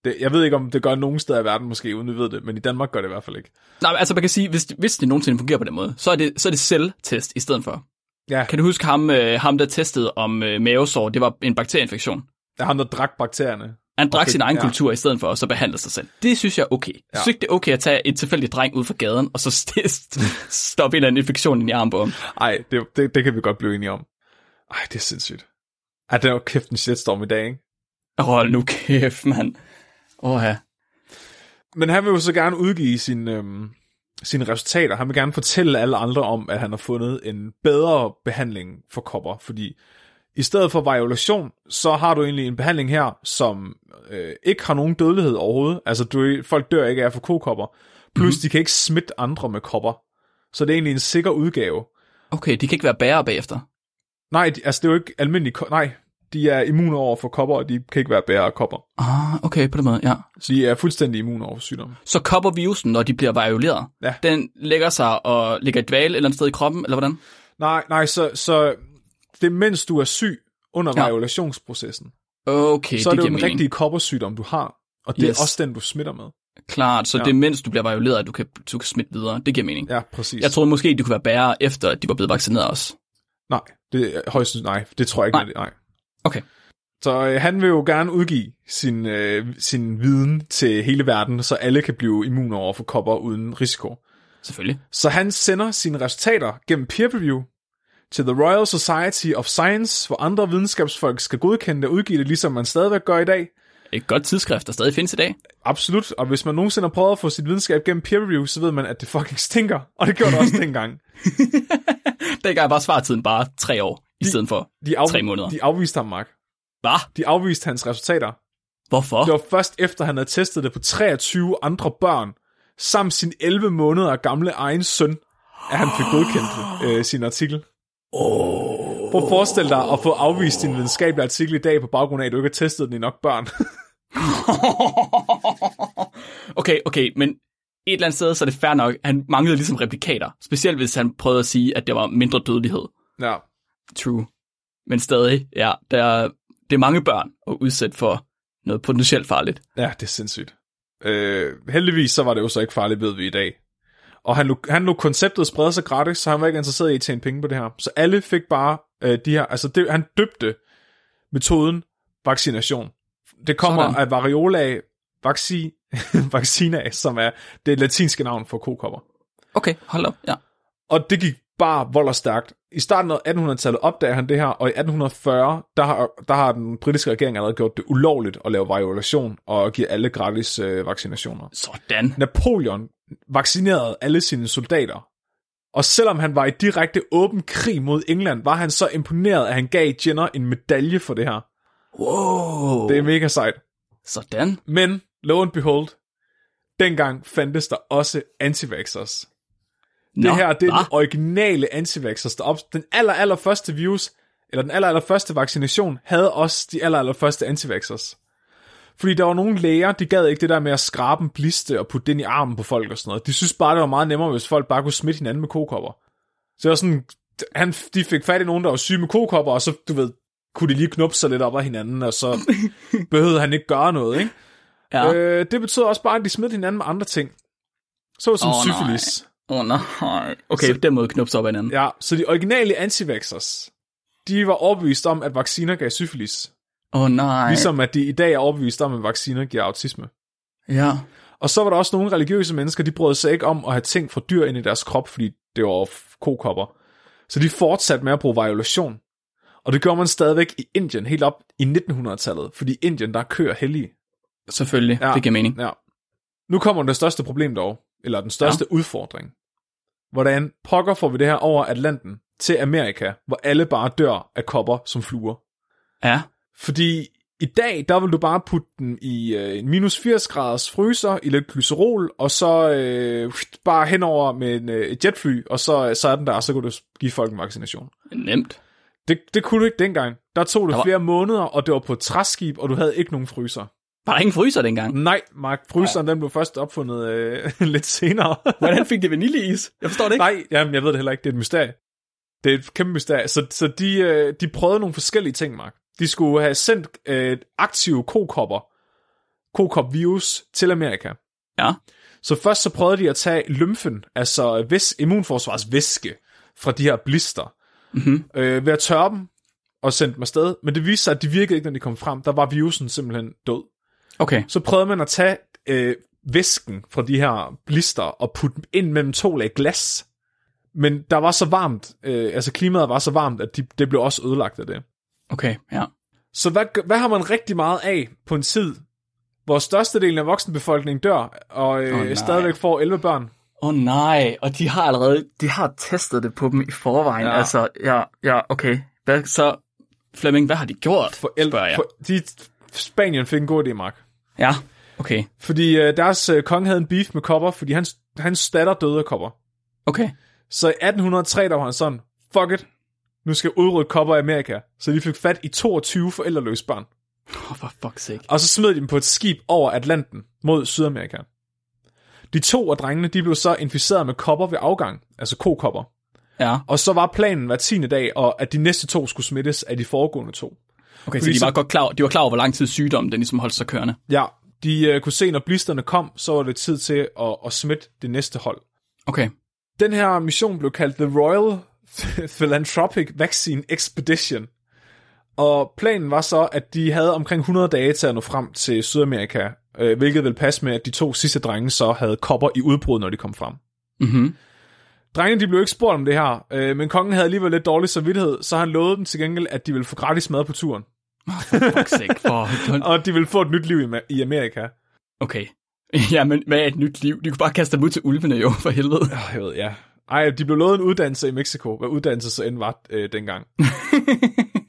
Det, jeg ved ikke, om det gør nogen steder i verden måske, uden vi ved det, men i Danmark gør det i hvert fald ikke. Nej, altså man kan sige, hvis, hvis det nogensinde fungerer på den måde, så er det, så er det selvtest i stedet for. Ja, Kan du huske ham, øh, ham der testede om øh, mavesår, det var en bakterieinfektion? Det er ham, der drak bakterierne. Han drak Okay, sin egen ja. kultur i stedet for, og så behandle sig selv. Det synes jeg er okay. Jeg Ja. synes ikke, det er okay at tage et tilfældigt dreng ud fra gaden, og så st- stoppe en eller anden infektion ind i armen på ham. Ej, det, det, det kan vi godt blive enige om. Ej, det er sindssygt. Ej, det var kæft en shitstorm i dag, ikke? Hold nu kæft, mand. Åh ja. Men han vil jo så gerne udgive sin, øhm, sine resultater. Han vil gerne fortælle alle andre om, at han har fundet en bedre behandling for kopper, fordi i stedet for violation, så har du egentlig en behandling her, som øh, ikke har nogen dødelighed overhovedet. Altså, du, folk dør ikke af få kokopper. Plus, mm-hmm. de kan ikke smitte andre med kopper. Så det er egentlig en sikker udgave. Okay, de kan ikke være bærere bagefter. Nej, de, altså det er jo ikke almindelige Nej, de er immune over for kopper, og de kan ikke være bærere af kopper. Ah, okay, på den måde, ja. Så de er fuldstændig immune over for sygdomme. Så koppervirusen, når de bliver violeret, Ja. den lægger sig og ligger i dvale et eller andet sted i kroppen, eller hvordan? Nej, nej, så, så det er mens du er syg under Ja. variolationsprocessen. Okay, så er det det jo den mening. rigtige koppersygdom, du har. Og det Yes. er også den, du smitter med. Klart, så Ja. det er mens du bliver violeret, at du kan, du kan smitte videre. Det giver mening. Ja, præcis. Jeg troede måske, du kunne være bærere, efter at de var blevet vaccineret også. Nej, det højst nej, det tror jeg ikke. Nej. Nej. nej. Okay. Så øh, han vil jo gerne udgive sin, øh, sin viden til hele verden, så alle kan blive immune over for kopper uden risiko. Selvfølgelig. Så han sender sine resultater gennem peer review til The Royal Society of Science, hvor andre videnskabsfolk skal godkende det og udgive det, ligesom man stadigvæk gør i dag. Et godt tidsskrift, der stadig findes i dag. Absolut, og hvis man nogensinde har prøvet at få sit videnskab gennem peer review, så ved man, at det fucking stinker, og det gjorde det også dengang. Dengang var svartiden bare tre år, i stedet for De, af, tre måneder. de afviste ham, Mark. Hvad? De afviste hans resultater. Hvorfor? Det var først efter, han havde testet det på 23 andre børn, samt sin 11 måneder gamle egen søn, at han fik godkendt øh, sin artikel. Oh. Prøv at forestille dig at få afvist din videnskabelige artikel i dag på baggrund af, at du ikke har testet den i nok børn. okay, okay, men et eller andet sted, så er det fair nok. Han manglede ligesom replikater. Specielt hvis han prøvede at sige, at der var mindre dødelighed. ja. True. Men stadig, ja, der er, det er mange børn at udsætte for noget potentielt farligt. ja, det er sindssygt. Øh, heldigvis så var det jo så ikke farligt, ved vi i dag. Og han lå, han lå konceptet sprede sig gratis, så han var ikke interesseret i at tjene penge på det her. Så alle fik bare øh, de her, altså det, han døbte metoden vaccination. Det kommer Sådan. Sådan. af variola vacci, vaccina, som er det latinske navn for kokopper. Okay, hold op, ja. Og det gik bare vold og stærkt. I starten af 1800-tallet opdager han det her, og i 1840, der har, der har den britiske regering allerede gjort det ulovligt at lave variolation og give alle gratis øh, vaccinationer. Sådan. Napoleon vaccinerede alle sine soldater. Og selvom han var i direkte åben krig mod England, var han så imponeret, at han gav Jenner en medalje for det her. Wow. Det er mega sejt. Sådan. Men, lo and behold, dengang fandtes der også antivaxxers. Nå, Det her, det er hva? den originale antivaxxers, der op, den aller, aller første virus, eller den aller, aller første vaccination, havde også de aller, aller første antivaxxers. Fordi der var nogle læger, de gad ikke det der med at skrabe en bliste og putte den i armen på folk og sådan noget. De synes bare, det var meget nemmere, hvis folk bare kunne smitte hinanden med kokopper. Så det var sådan, han, de fik fat i nogen, der var syge med kokopper, og så, du ved, kunne de lige knuppe sig lidt op af hinanden, og så behøvede han ikke gøre noget, ikke? Ja. Øh, det betød også bare, at de smittede hinanden med andre ting. Så som oh, syfilis. Åh, oh, nej. Okay, så... den måde knupse op ad hinanden. Ja, så de originale antivaxxers, de var overbevist om, at vacciner gav syfilis. Åh, oh, nej. Ligesom at de i dag er overbevist om, at vacciner giver autisme. Ja. Og så var der også nogle religiøse mennesker, de brød sig ikke om at have ting fra dyr ind i deres krop, fordi det var kokopper. Så de fortsatte med at bruge violation. Og det gjorde man stadigvæk i Indien, helt op i 1900-tallet, fordi i Indien, der er køer hellige. Selvfølgelig. Ja. det giver mening. Ja. Nu kommer det største problem dog, eller den største ja. udfordring. Hvordan pokker får vi det her over Atlanten til Amerika, hvor alle bare dør af kopper som fluer? Ja. Fordi i dag, der vil du bare putte den i øh, en minus 80 graders fryser, i lidt glycerol, og så øh, bare henover med en, øh, et jetfly, og så, så er den der, og så kan du give folk en vaccination. Nemt. Det, det kunne du ikke dengang. Der tog det Der var- flere måneder, og det var på et træskib, og du havde ikke nogen fryser. Var der ingen fryser dengang? Nej, Mark, fryseren den blev først opfundet øh, lidt senere. Hvordan fik det vaniljeis? Jeg forstår det ikke. Nej, jamen, jeg ved det heller ikke. Det er et mysterie. Det er et kæmpe mysterie. Så, så de, øh, de prøvede nogle forskellige ting, Mark. De skulle have sendt øh, aktive kokopper, kokop-virus til Amerika. Ja. Så først så prøvede de at tage lymfen, altså væs, immunforsvarsvæske fra de her blister, Mm-hmm. øh, ved at tørre dem og sende dem afsted. Men det viste sig, at de virkede ikke, når de kom frem. Der var virusen simpelthen død. Okay. Så prøvede man at tage øh, væsken fra de her blister og putte dem ind mellem to lag glas. Men der var så varmt, øh, altså klimaet var så varmt, at de, det blev også ødelagt af det. Okay, ja. Så hvad, hvad har man rigtig meget af på en tid, hvor størstedelen af voksenbefolkningen dør, og øh, oh, nej. stadigvæk får 11 børn? Åh oh, nej, og de har allerede, de har testet det på dem i forvejen. Ja. Altså, ja, ja, okay. Hvad, så, Flemming, hvad har de gjort? For, spørger jeg. for, de, Spanien fik en god idé, Mark. Ja, okay. Fordi øh, deres øh, konge havde en beef med kopper, fordi hans, hans datter døde af kopper. Okay. Så i 1803, der var han sådan, fuck it, nu skal udrydde kopper i Amerika. Så de fik fat i 22 forældreløse børn. Oh, for fuck's sake. Og så smed de dem på et skib over Atlanten mod Sydamerika. De to af drengene, de blev så inficeret med kopper ved afgang, altså kokopper. Ja, Og så var planen hver tiende dag, og at de næste to skulle smittes af de foregående to. okay, så Fordi de så- var, godt klar, de var klar over, hvor lang tid sygdommen den ligesom holdt sig kørende. Ja, de øh, kunne se, når blisterne kom, så var det tid til at, at smitte det næste hold. Okay. Den her mission blev kaldt The Royal Philanthropic Vaccine Expedition. Og planen var så, at de havde omkring 100 dage til at nå frem til Sydamerika, øh, hvilket vil passe med, at de to sidste drenge så havde kopper i udbrud, når de kom frem. Mhm. Drengene de blev ikke spurgt om det her, øh, men kongen havde alligevel lidt dårlig samvittighed, så han lovede dem til gengæld, at de ville få gratis mad på turen, Fuck sake. For... og de ville få et nyt liv i, i Amerika. Okay. Ja, men hvad er et nyt liv? De kunne bare kaste dem ud til ulvene jo, for helvede. Oh, jeg ved, ja. Ej, de blev lovet en uddannelse i Mexico, hvad uddannelse så end var øh, dengang.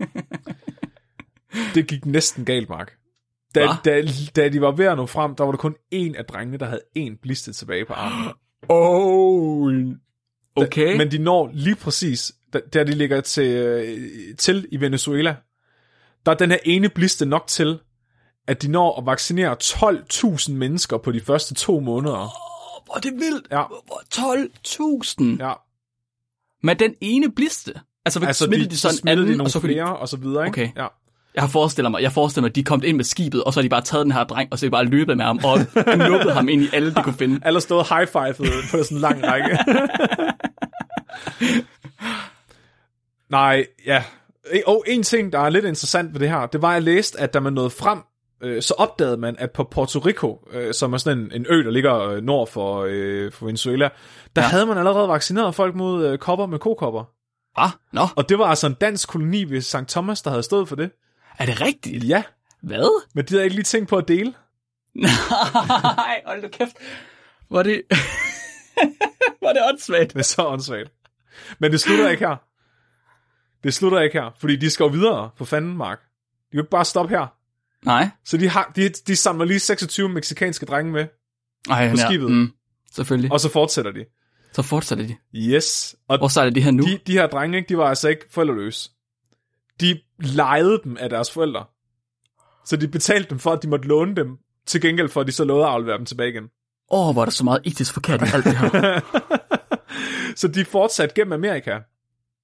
det gik næsten galt, Mark. Da, Hva? da, da de var ved at nå frem, der var der kun én af drengene, der havde én bliste tilbage på armen. Oh. Okay. Men de når lige præcis, da, da de ligger til, øh, til i Venezuela, der er den her ene bliste nok til, at de når at vaccinere 12.000 mennesker på de første to måneder. Hvor er det vildt. Ja. Hvor 12.000. Ja, Med den ene bliste. Altså, altså smittede de, de, så en anden, de nogle og så kunne de... flere, og så videre, ikke? Okay. Ja. Jeg har forestillet mig, jeg forestiller mig, at de kom ind med skibet, og så har de bare taget den her dreng, og så er de bare løbet med ham, og nuppet ham ind i alle, de kunne finde. Alle stod high five på sådan en lang række. Nej, ja. Og en ting, der er lidt interessant ved det her, det var, at jeg læste, at da man nåede frem, øh, så opdagede man, at på Puerto Rico, øh, som er sådan en, en ø, der ligger øh, nord for, øh, for Venezuela, der ja. Havde man allerede vaccineret folk mod øh, kopper med kokopper. Ah, nå, Og det var altså en dansk koloni ved St. Thomas, der havde stået for det. er det rigtigt? Ja, Hvad? men de havde ikke lige tænkt på at dele. Nej, hold da kæft. Var det... var det åndssvagt? Det er så åndssvagt. Men det slutter ikke her. Det slutter ikke her, fordi de skal jo videre på fanden, Mark. De kan ikke bare stoppe her. Nej. Så de, har, de, de samler lige 26 meksikanske drenge med, Ej, På ja, skibet. Mm, selvfølgelig. og så fortsætter de. Så fortsætter de. Yes. Og Hvor sejler de her nu? de, de her drenge, de var altså ikke forældreløse. De lejede dem af deres forældre. Så de betalte dem for, at de måtte låne dem, til gengæld for, at de så lovede at aflevere dem tilbage igen. Åh, oh, hvor er der så meget etisk forkert i alt det her. så de fortsatte gennem Amerika.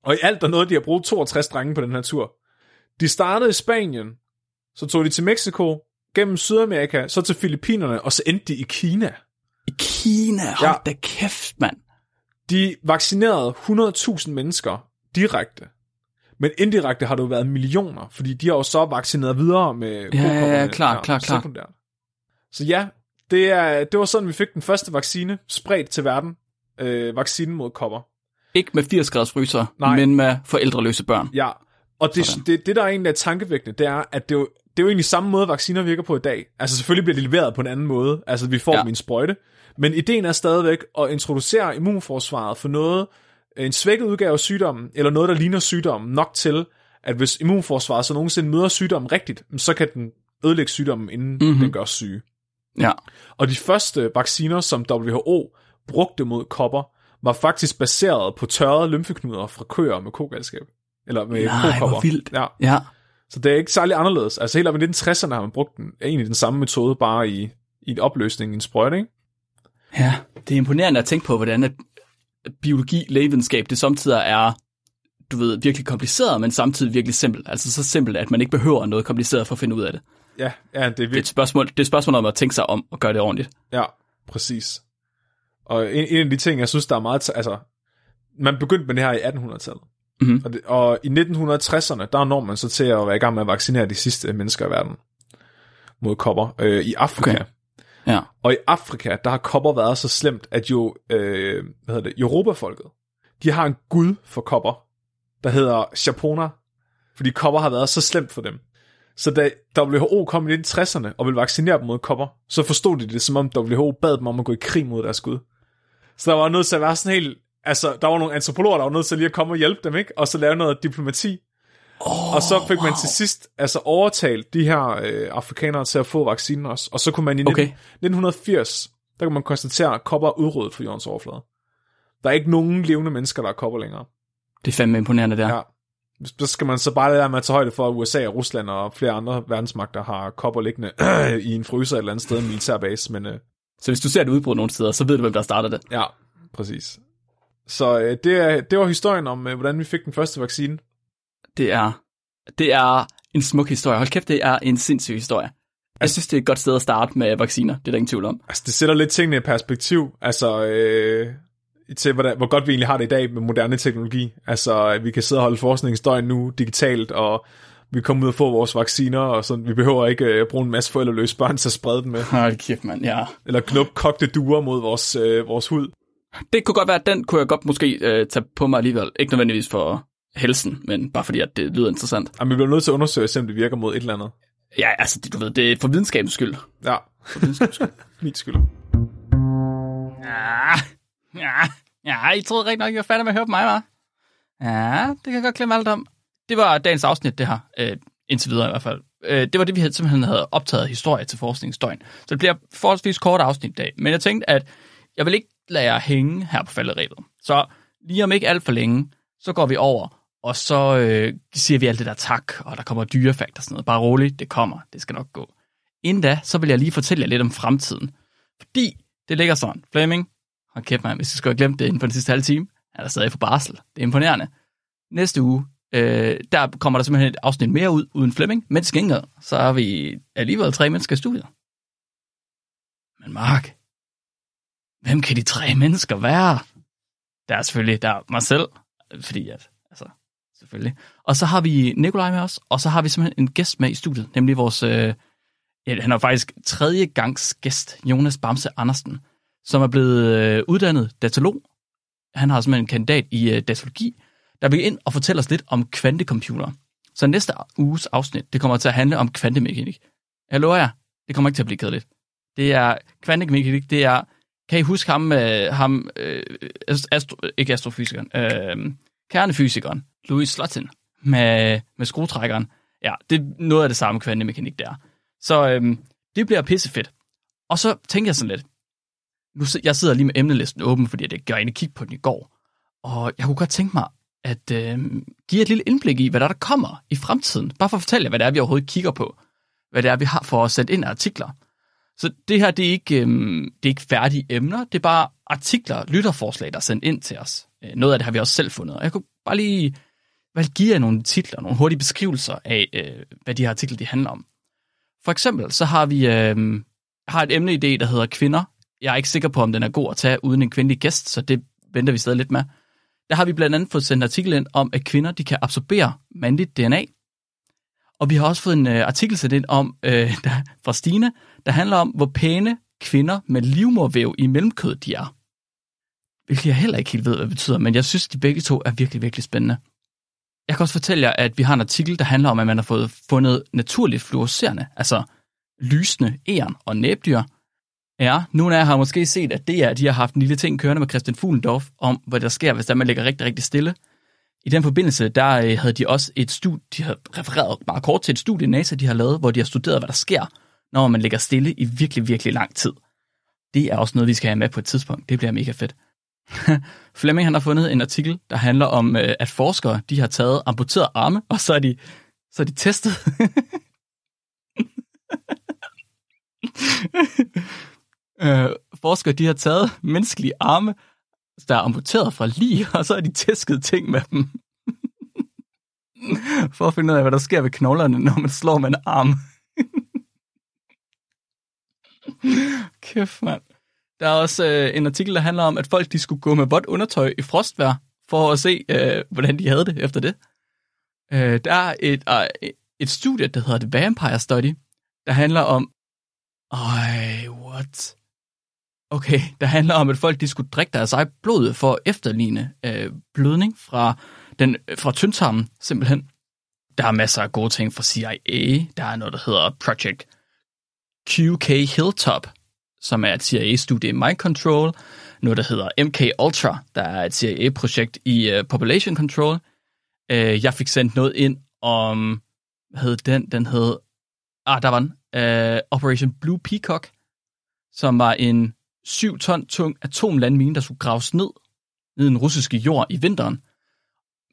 Og i alt der nåede de at bruge 62 drenge på den her tur. De startede i Spanien, så tog de til Mexico, gennem Sydamerika, så til Filippinerne, og så endte de i Kina. I Kina, hold Ja. ja. da kæft, mand. De vaccinerede 100.000 mennesker direkte. Men indirekte har det jo været millioner, fordi de har jo så vaccineret videre med ja, ja, kokopperne, klart, klart, klart. sekundært. Så ja, det, er, det var sådan, vi fik den første vaccine spredt til verden. Øh, vaccinen mod kopper. Ikke med 80 graders fryser, Nej. men med forældreløse børn. Ja, og det, Sådan. det, det, der er egentlig er tankevækkende, det er, at det jo, det er jo egentlig samme måde, vacciner virker på i dag. Altså selvfølgelig bliver de leveret på en anden måde. Altså vi får ja. Dem i en sprøjte. Men ideen er stadigvæk at introducere immunforsvaret for noget, en svækket udgave af sygdommen, eller noget, der ligner sygdommen, nok til, at hvis immunforsvaret så nogensinde møder sygdommen rigtigt, så kan den ødelægge sygdommen, inden Mhm. mm-hmm. den gør syge. Ja. Og de første vacciner, som WHO brugte mod kopper, var faktisk baseret på tørrede lymfeknuder fra køer med kogalskab. Eller med Nej, kokopper. vildt. Ja. Ja. Så det er ikke særlig anderledes. Altså helt op i 1960'erne har man brugt den, egentlig den samme metode, bare i, i en opløsning i en sprøjte, ikke? Ja, det er imponerende at tænke på, hvordan at biologi, lægevidenskab, det samtidig er, du ved, virkelig kompliceret, men samtidig virkelig simpelt. Altså så simpelt, at man ikke behøver noget kompliceret for at finde ud af det. Ja, ja det er Det er et virkelig, spørgsmål, det er et spørgsmål om at tænke sig om og gøre det ordentligt. ja, præcis. Og en, en af de ting, jeg synes, der er meget, altså, man begyndte med det her i 1800-tallet. Mhm. Og, det, og i 1960'erne, der når man så til at være i gang med at vaccinere de sidste mennesker i verden mod kopper øh, i Afrika. Okay. Ja. Og i Afrika, der har kopper været så slemt, at jo, øh, hvad hedder det, Europafolket, de har en gud for kopper, der hedder Chapona, fordi kopper har været så slemt for dem. Så da WHO kom i 1960'erne og ville vaccinere dem mod kopper, så forstod de det, som om WHO bad dem om at gå i krig mod deres gud. Så der var nødt til at være sådan helt... Altså, der var nogle antropologer, der var nødt til lige at komme og hjælpe dem, ikke? Og så lave noget diplomati. Oh, Og så fik man til sidst altså overtalt de her øh, afrikanere til at få vaccinen også. Og så kunne man i Okay. 19, 1980, der kunne man konstatere, at kopper er udryddet fra jordens overflade. Der er ikke nogen levende mennesker, der er kopper længere. Det er fandme imponerende der. Ja. Så skal man så bare lade være med at tage højde for, at USA og Rusland og flere andre verdensmagter har kopper liggende i en fryser et eller andet sted, en militærbase. Men øh, Så hvis du ser et udbrud nogle steder, så ved du, hvem der starter det. ja, præcis. Så øh, det, det var historien om, øh, hvordan vi fik den første vaccine. Det er, det er en smuk historie. Hold kæft, det er en sindssyg historie. Jeg synes, det er et godt sted at starte med vacciner. Det er der ingen tvivl om. Altså, det sætter lidt tingene i perspektiv. Altså, øh, til hvordan, hvor godt vi egentlig har det i dag med moderne teknologi. Altså, vi kan sidde og holde forskningsdøgn nu digitalt, og vi kommer ud og få vores vacciner, og sådan. Vi behøver ikke øh, bruge en masse forældreløse børn til at sprede dem med. Hold kæft, mand, ja. Eller knup kogte duer mod vores, øh, vores hud. Det kunne godt være, at den kunne jeg godt måske øh, tage på mig alligevel. Ikke nødvendigvis for helsen, men bare fordi, at det lyder interessant. Jamen, vi bliver nødt til at undersøge, om det virker mod et eller andet. Ja, altså, du ved, det er for videnskabens skyld. Ja, For videnskabens skyld. min skyld. Ja, ja, ja, I troede rigtig nok, I var færdige med at høre på mig, var? Ja, det kan jeg godt glemme alt om. Det var dagens afsnit, det her. Øh, indtil videre i hvert fald. Øh, det var det, vi havde, simpelthen havde optaget historie til forskningsdøgn. Så det bliver forholdsvis kort afsnit i dag. Men jeg tænkte, at jeg vil ikke lader jeg hænge her på falderæbet. Så lige om ikke alt for længe, så går vi over, og så øh, siger vi alt det der tak, og der kommer dyrefakt og sådan noget. Bare roligt, det kommer, det skal nok gå. Inden da, så vil jeg lige fortælle jer lidt om fremtiden. Fordi det ligger sådan. Fleming, hold kæft mig, hvis jeg skulle have glemt det inden for den sidste halve time, er der stadig på barsel. Det er imponerende. Næste uge, øh, der kommer der simpelthen et afsnit mere ud uden Flemming, men til gengæld, så er vi alligevel tre mennesker i studiet. Men Mark, hvem kan de tre mennesker være? Der er selvfølgelig, der er mig selv, fordi at, altså, selvfølgelig. Og så har vi Nikolaj med os, og så har vi simpelthen en gæst med i studiet, nemlig vores, øh, ja, han er faktisk tredje gangs gæst, Jonas Bamse Andersen, som er blevet øh, uddannet datolog. Han har simpelthen en kandidat i øh, datologi, der vil ind og fortælle os lidt om kvantecomputer. Så næste uges afsnit, det kommer til at handle om kvantemekanik. Jeg lover jer, det kommer ikke til at blive kedeligt. Det er kvantemekanik, det er, kan I huske ham, øh, ham øh, astro, ikke astrofysikeren, øh, kernefysikeren, Louis Slotin, med, med skruetrækkeren. Ja, det er noget af det samme kvantemekanik der. Så øh, det bliver pissefedt. Og så tænker jeg sådan lidt, nu, jeg sidder lige med emnelisten åben, fordi jeg gør en kig på den i går, og jeg kunne godt tænke mig at øh, give et lille indblik i, hvad der, der kommer i fremtiden. Bare for at fortælle jer, hvad det er, vi overhovedet kigger på. Hvad det er, vi har for at sætte ind af artikler. Så det her, det er ikke, øh, det er ikke færdige emner, det er bare artikler, lytterforslag, der er sendt ind til os. Øh, noget af det har vi også selv fundet. Og jeg kunne bare lige hvad, give jer nogle titler, nogle hurtige beskrivelser af, øh, hvad de her artikler de handler om. For eksempel, så har vi øh, har et emneidé, der hedder kvinder. Jeg er ikke sikker på, om den er god at tage uden en kvindelig gæst, så det venter vi stadig lidt med. Der har vi blandt andet fået sendt en artikel ind om, at kvinder de kan absorbere mandligt DNA. Og vi har også fået en øh, artikel sendt ind om, uh, der, fra Stine, der handler om, hvor pæne kvinder med livmorvæv i mellemkød de er. Hvilket jeg heller ikke helt ved, hvad det betyder, men jeg synes, de begge to er virkelig, virkelig spændende. Jeg kan også fortælle jer, at vi har en artikel, der handler om, at man har fået fundet naturligt fluorescerende, altså lysende æren og næbdyr, Ja, nogle af jer har måske set, at det er, at de har haft en lille ting kørende med Christian Fuglendorf om, hvad der sker, hvis der man ligger rigtig, rigtig stille. I den forbindelse, der øh, havde de også et studie, de har refereret meget kort til et studie, NASA de har lavet, hvor de har studeret, hvad der sker, når man ligger stille i virkelig, virkelig lang tid. Det er også noget, vi skal have med på et tidspunkt. Det bliver mega fedt. Fleming han har fundet en artikel, der handler om, øh, at forskere de har taget amputeret arme, og så er de, så er de testet. øh, forskere de har taget menneskelige arme, der er amputeret fra lige, og så har de tæsket ting med dem. For at finde ud af, hvad der sker ved knoglerne, når man slår med en arm. Kæft, mand. Der er også øh, en artikel, der handler om, at folk de skulle gå med vådt undertøj i frostvær, for at se, øh, hvordan de havde det efter det. Øh, der er et, øh, et studie, der hedder The Vampire Study, der handler om... Ej, what? Okay, der handler om, at folk de skulle drikke deres eget blod for at efterligne øh, blødning fra, den, øh, fra tyndtarmen, simpelthen. Der er masser af gode ting fra CIA. Der er noget, der hedder Project QK Hilltop, som er et CIA-studie i mind control. Noget, der hedder MK Ultra, der er et CIA-projekt i uh, population control. Uh, jeg fik sendt noget ind om, hvad hed den? Den hed, ah, der var den, uh, Operation Blue Peacock, som var en 7 ton tung atomlandmine, der skulle graves ned ned i den russiske jord i vinteren,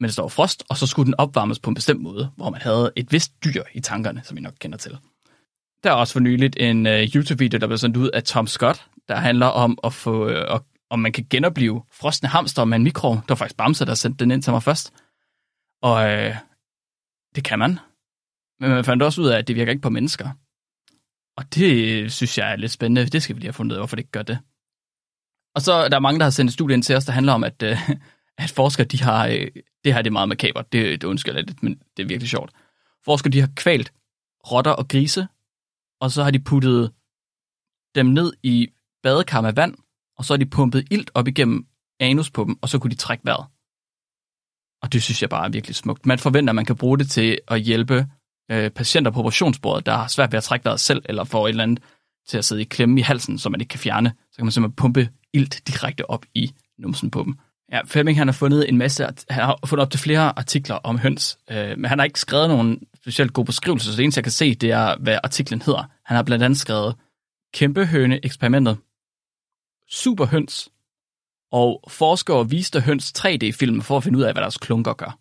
mens der var frost, og så skulle den opvarmes på en bestemt måde, hvor man havde et vist dyr i tankerne, som I nok kender til. Der er også for nyligt en uh, YouTube-video, der blev sendt ud af Tom Scott, der handler om at få uh, om man kan genopleve frosne hamster med en mikro. Det var faktisk Bamse, der sendte den ind til mig først. Og uh, det kan man. Men man fandt også ud af, at det virker ikke på mennesker. Og det synes jeg er lidt spændende. Det skal vi lige have fundet ud af, hvorfor det ikke gør det. Og så der er der mange, der har sendt et studie ind til os, der handler om, at, øh, at forskere, de har, øh, det her det er meget makabert, det, det undskylder lidt, men det er virkelig sjovt. Forskere, de har kvalt rotter og grise, og så har de puttet dem ned i badekar med vand, og så har de pumpet ilt op igennem anus på dem, og så kunne de trække vejret. Og det synes jeg bare er virkelig smukt. Man forventer, at man kan bruge det til at hjælpe øh, patienter på operationsbordet, der har svært ved at trække vejret selv, eller får et eller andet til at sidde i klemme i halsen, som man ikke kan fjerne. Så kan man simpelthen pumpe ilt direkte op i numsen på dem. Ja, Fleming han har fundet en masse, han har fundet op til flere artikler om høns, øh, men han har ikke skrevet nogen specielt god beskrivelse, så det eneste jeg kan se, det er, hvad artiklen hedder. Han har blandt andet skrevet Kæmpehøne-eksperimentet, Superhøns, og forskere viste høns 3D-film for at finde ud af, hvad deres klunker gør.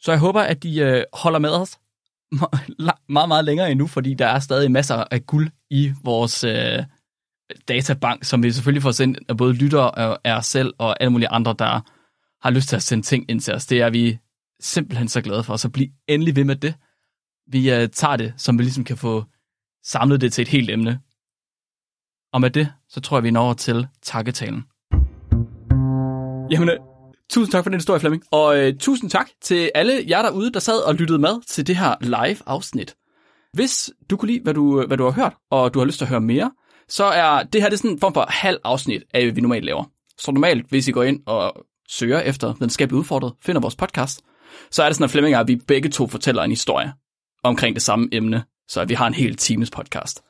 Så jeg håber, at de øh, holder med os meget, meget længere endnu, fordi der er stadig masser af guld i vores øh, databank, som vi selvfølgelig får sendt af både lyttere og er selv og alle mulige andre, der har lyst til at sende ting ind til os. Det er vi simpelthen så glade for, så bliv endelig ved med det. Vi uh, tager det, som vi ligesom kan få samlet det til et helt emne. Og med det, så tror jeg, vi når til takketalen. Jamen, øh, tusind tak for den historie, Flemming. Og uh, tusind tak til alle jer derude, der sad og lyttede med til det her live-afsnit. Hvis du kunne lide, hvad du, hvad du har hørt, og du har lyst til at høre mere, så er det her det er sådan en form for halv afsnit af, hvad vi normalt laver. Så normalt, hvis I går ind og søger efter videnskabeligt udfordret, finder vores podcast, så er det sådan, at Flemming og vi begge to fortæller en historie omkring det samme emne, så vi har en hel times podcast.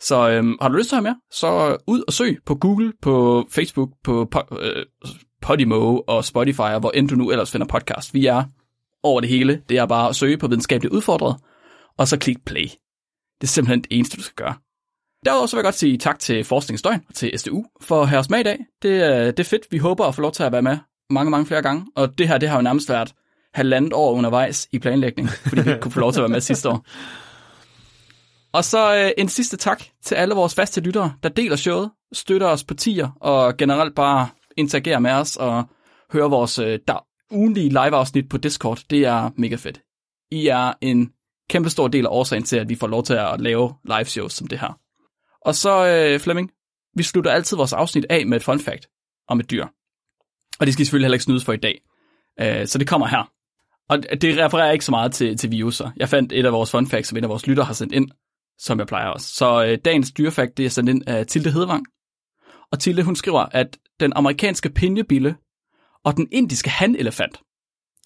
Så øhm, har du lyst til at have mere, så ud og søg på Google, på Facebook, på øh, Podimo og Spotify, hvor end du nu ellers finder podcast. Vi er over det hele. Det er bare at søge på videnskabeligt udfordret, og så klik play. Det er simpelthen det eneste, du skal gøre. Derudover så vil jeg godt sige tak til Forskningsdøgn og til SDU for at have os med i dag. Det, det er fedt. Vi håber at få lov til at være med mange, mange flere gange. Og det her, det har jo nærmest været halvandet år undervejs i planlægning, fordi vi ikke kunne få lov til at være med sidste år. Og så øh, en sidste tak til alle vores faste lyttere, der deler showet, støtter os på tier og generelt bare interagerer med os og hører vores øh, der, ugenlige live-afsnit på Discord. Det er mega fedt. I er en kæmpe stor del af årsagen til, at vi får lov til at lave live shows som det her. Og så, øh, Flemming, vi slutter altid vores afsnit af med et fun fact om et dyr. Og det skal I selvfølgelig heller ikke snydes for i dag. Øh, så det kommer her. Og det refererer ikke så meget til, til viruser. Jeg fandt et af vores fun facts, som en af vores lytter har sendt ind, som jeg plejer også. Så øh, dagens dyrefakt, det er sendt ind af Tilde Hedvang. Og Tilde, hun skriver, at den amerikanske pinjebille og den indiske hanelefant,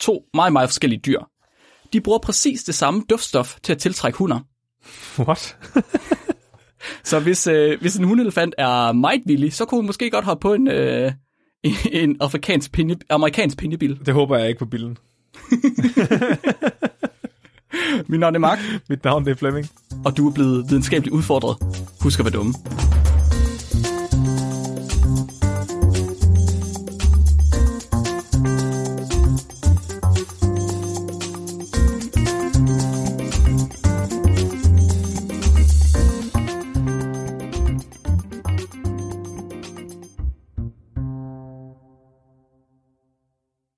to meget, meget forskellige dyr, de bruger præcis det samme duftstof til at tiltrække hunder. What? så hvis, øh, hvis en hundelefant er meget villig, så kunne hun måske godt have på en, øh, en afrikansk pinje, amerikansk pinjebil. Det håber jeg ikke på billen. Mit navn er Mark. Mit navn er Flemming. Og du er blevet videnskabeligt udfordret. Husk at være dumme.